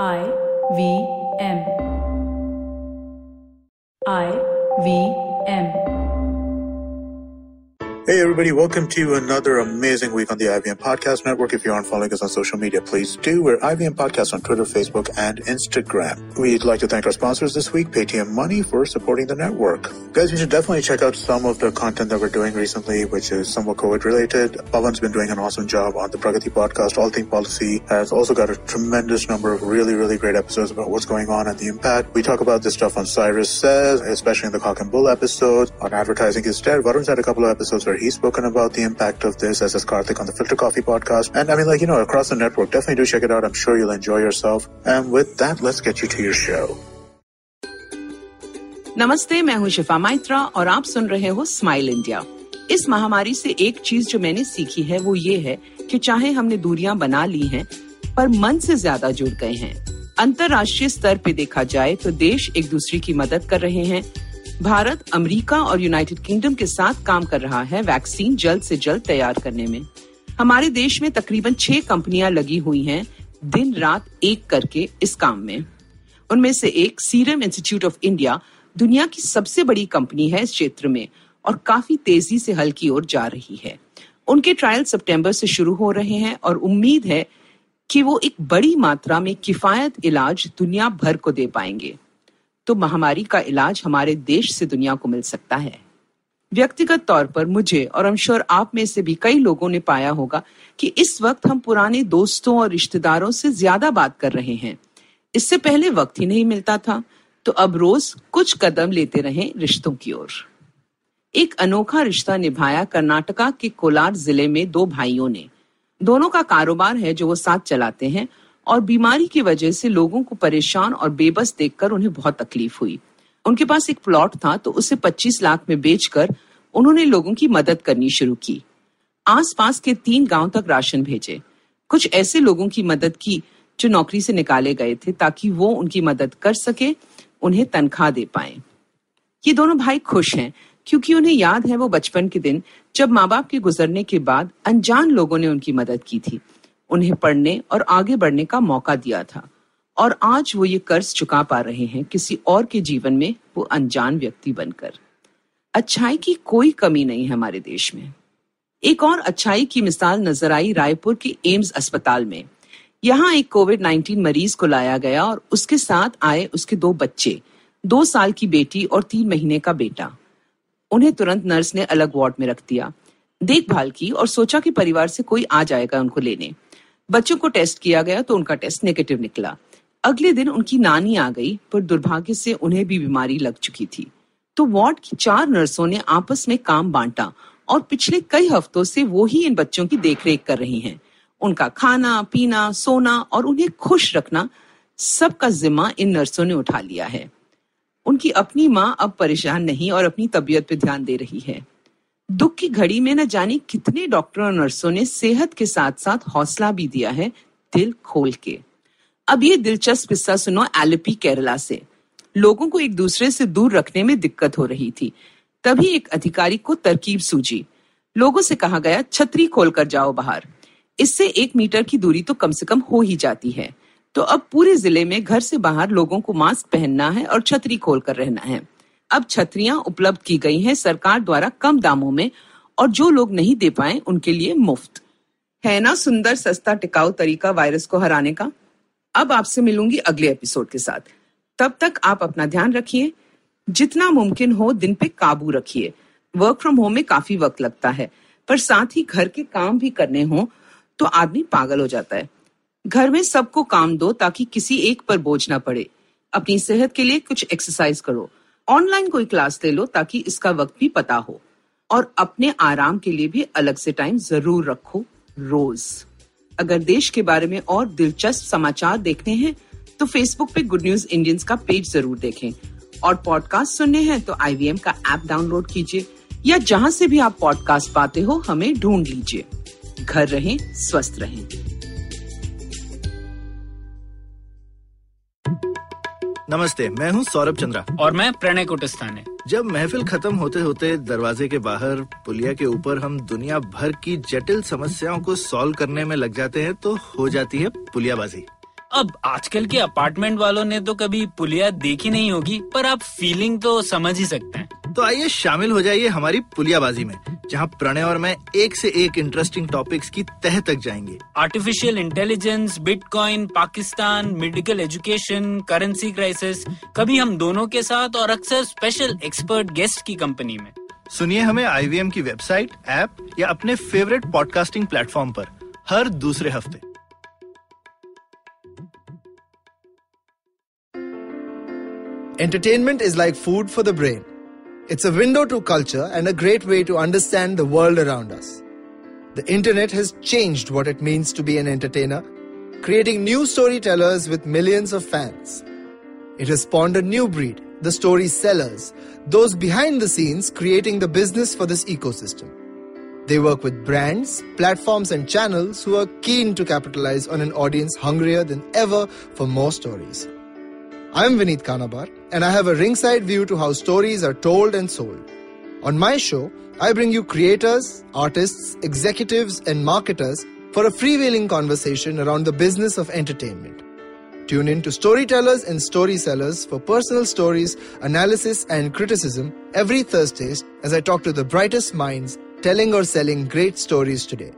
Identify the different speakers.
Speaker 1: I V M. I V M.
Speaker 2: Hey, everybody, welcome to another amazing week on the IVM Podcast Network. If you aren't following us on social media, please do. We're IVM Podcast on Twitter, Facebook, and Instagram. We'd like to thank our sponsors this week, Paytm Money, for supporting the network. Guys, you should definitely check out some of the content that we're doing recently, which is somewhat COVID related. Pavan's been doing an awesome job on the Pragati Podcast. All Thing Policy has also got a tremendous number of really, really great episodes about what's going on and the impact. We talk about this stuff on Cyrus Says, especially in the Cock and Bull episode. On Advertising is Dead, Varun's had a couple of episodes where he's spoken about the impact of this, as is Karthik on the Filter Coffee podcast. And I mean, like, you know, across the network, definitely do check it out. I'm sure you'll enjoy yourself. And with that, let's get you to your show.
Speaker 3: नमस्ते मैं हूँ शिफा माइत्रा और आप सुन रहे हो smile India इस महामारी से एक चीज़ जो मैंने सीखी है वो ये है कि चाहे हमने दूरियाँ बना ली हैं पर मन से ज़्यादा जुड़ गए हैं अंतर्राष्ट्रीय स्तर पे देखा जाए तो देश एक दूसरे की मदद कर रहे हैं भारत अमेरिका और यूनाइटेड किंगडम के साथ काम कर रहा है वैक्सीन जल्द से जल्द तैयार करने में। हमारे देश में तकरीबन छह कंपनियाँ लगी हुई हैं दिन रात एक करके इस काम में। उनमें से एक सीरम इंस्टीट्यूट ऑफ़ इंडिया दुनिया की सबसे बड़ी कंपनी है इस क्षेत्र में और काफ़ी तेज़ी से हल की ओर जा रही है। उनके ट्रायल सितंबर से शुरू हो रहे हैं और उम्मीद है कि वो एक बड़ी मात्रा में किफायत इलाज दुनिया भर को दे पाएँगे। तो महामारी का इलाज हमारे देश से दुनिया को मिल सकता है। व्यक्तिगत तौर पर मुझे और हम आप में से भी कई लोगों ने पाया होगा कि इस वक्त हम पुराने दोस्तों और रिश्तेदारों से ज़्यादा बात कर रहे हैं। इससे पहले वक्त ही नहीं मिलता था तो अब रोज कुछ कदम लेते रहे रिश्तों की ओर। एक अनोखा रिश्ता निभाया कर्नाटका के कोलार ज़िले में दो भाइयों ने। दोनों का कारोबार है जो वो साथ चलाते हैं और बीमारी की वजह से लोगों को परेशान और बेबस देखकर उन्हें बहुत तकलीफ़ हुई। उनके पास एक प्लॉट था तो उसे 25 लाख में बेचकर उन्होंने लोगों की मदद करनी शुरू की। आसपास के तीन गाँव तक राशन भेजे। कुछ ऐसे लोगों की मदद की जो नौकरी से निकाले गए थे, ताकि वो उनकी मदद कर सके, उन्हें तनख्वाह दे पाए। ये दोनों भाई खुश हैं, क्योंकि उन्हें याद है वो बचपन के दिन जब माँ बाप के गुजरने के बाद अनजान लोगों ने उनकी मदद की थी। उन्हें पढ़ने और आगे बढ़ने का मौका दिया था। और आज वो ये कर्ज चुका पा रहे हैं, किसी और के जीवन में वो अनजान व्यक्ति बनकर। अच्छाई की कोई कमी नहीं है हमारे देश में। एक और अच्छाई की मिसाल नज़र आई रायपुर के एम्स अस्पताल में। यहाँ एक कोविड 19 मरीज़ को लाया गया और उसके साथ आए उसके दो बच्चे, दो साल की बेटी और तीन महीने का बेटा। उन्हें तुरंत नर्स ने अलग वार्ड में रख दिया, देखभाल की और सोचा कि परिवार से कोई आ जाएगा उनको लेने। बच्चों को टेस्ट किया गया तो उनका टेस्ट नेगेटिव निकला। अगले दिन उनकी नानी आ गई, पर दुर्भाग्य से उन्हें भी बीमारी लग चुकी थी। तो वार्ड की चार नर्सों ने आपस में काम बांटा और पिछले कई हफ्तों से वो ही इन बच्चों की देखरेख कर रही हैं। उनका खाना, पीना, सोना और उन्हें खुश रखना सबका जिम्मा इन नर्सों ने उठा लिया है। उनकी अपनी माँ अब परेशान नहीं और अपनी तबीयत पे ध्यान दे रही है। दुख की घड़ी में न जाने कितने डॉक्टरों और नर्सों ने सेहत के साथ साथ हौसला भी दिया है दिल खोल के। अब ये दिलचस्प हिस्सा सुनो एलिपी केरला से। लोगों को एक दूसरे से दूर रखने में दिक्कत हो रही थी। तभी एक अधिकारी को तरकीब सूझी। लोगों से कहा गया, छतरी खोलकर जाओ बाहर। इससे एक मीटर की दूरी तो कम से कम हो ही जाती है। तो अब पूरे ज़िले में घर से बाहर लोगों को मास्क पहनना है और छतरी खोलकर रहना है। अब छतरियाँ उपलब्ध की गई हैं सरकार द्वारा कम दामों में, और जो लोग नहीं दे पाए, उनके लिए मुफ़्त। है ना सुंदर, सस्ता, टिकाऊ तरीका वायरस को हराने का? अब आपसे मिलूँगी अगले एपिसोड के साथ। तब तक आप अपना ध्यान रखिए। जितना मुमकिन हो, दिन पे काबू रखिए। वर्क फ्रॉम होम में काफ़ी वक्त लगता है, पर साथ ही घर के काम भी करने हो तो आदमी पागल हो जाता है। घर में सबको काम दो, ताकि किसी एक पर बोझ ना पड़े। अपनी सेहत के लिए कुछ एक्सरसाइज करो। ऑनलाइन कोई क्लास ले लो ताकि इसका वक्त भी पता हो। और अपने आराम के लिए भी अलग से टाइम ज़रूर रखो, रोज। अगर देश के बारे में और दिलचस्प समाचार देखने हैं तो फेसबुक पे गुड न्यूज़ इंडियंस का पेज ज़रूर देखें। और पॉडकास्ट सुनने हैं तो आईवीएम का ऐप डाउनलोड कीजिए, या जहाँ से भी आप पॉडकास्ट पाते हो, हमें ढूंढ लीजिए। घर रहें, स्वस्थ रहें।
Speaker 4: नमस्ते मैं हूँ सौरभ चंद्रा।
Speaker 5: और मैं प्रणय कुटस्थाने।
Speaker 4: जब महफिल खत्म होते होते दरवाजे के बाहर पुलिया के ऊपर हम दुनिया भर की जटिल समस्याओं को सॉल्व करने में लग जाते हैं तो हो जाती है पुलियाबाजी।
Speaker 5: अब आजकल के अपार्टमेंट वालों ने तो कभी पुलिया देखी नहीं होगी पर आप फीलिंग तो समझ ही सकते हैं।
Speaker 4: तो आइए शामिल हो जाइए हमारी पुलियाबाजी में। जहाँ प्रणय और मैं एक से एक इंटरेस्टिंग टॉपिक्स की तह तक जाएँगे।
Speaker 5: Artificial intelligence bitcoin Pakistan medical education currency crisis कभी हम दोनों के साथ और अक्सर स्पेशल एक्सपर्ट गेस्ट की कंपनी में।
Speaker 4: सुनिए हमें आईवीएम की वेबसाइट ऐप या अपने फेवरेट पॉडकास्टिंग प्लेटफॉर्म पर हर दूसरे हफ़्ते।
Speaker 6: Entertainment is like food for the brain. It's a window to culture and a great way to understand the world around us. The internet has changed what it means to be an entertainer, creating new storytellers with millions of fans. It has spawned a new breed, the story sellers, those behind the scenes creating the business for this ecosystem. They work with brands, platforms, and channels who are keen to capitalize on an audience hungrier than ever for more stories. I'm Vineet Kanabar, and I have a ringside view to how stories are told and sold. On my show, I bring you creators, artists, executives, and marketers for a freewheeling conversation around the business of entertainment. Tune in to Storytellers and Story Sellers for personal stories, analysis, and criticism every Thursdays as I talk to the brightest minds telling or selling great stories today.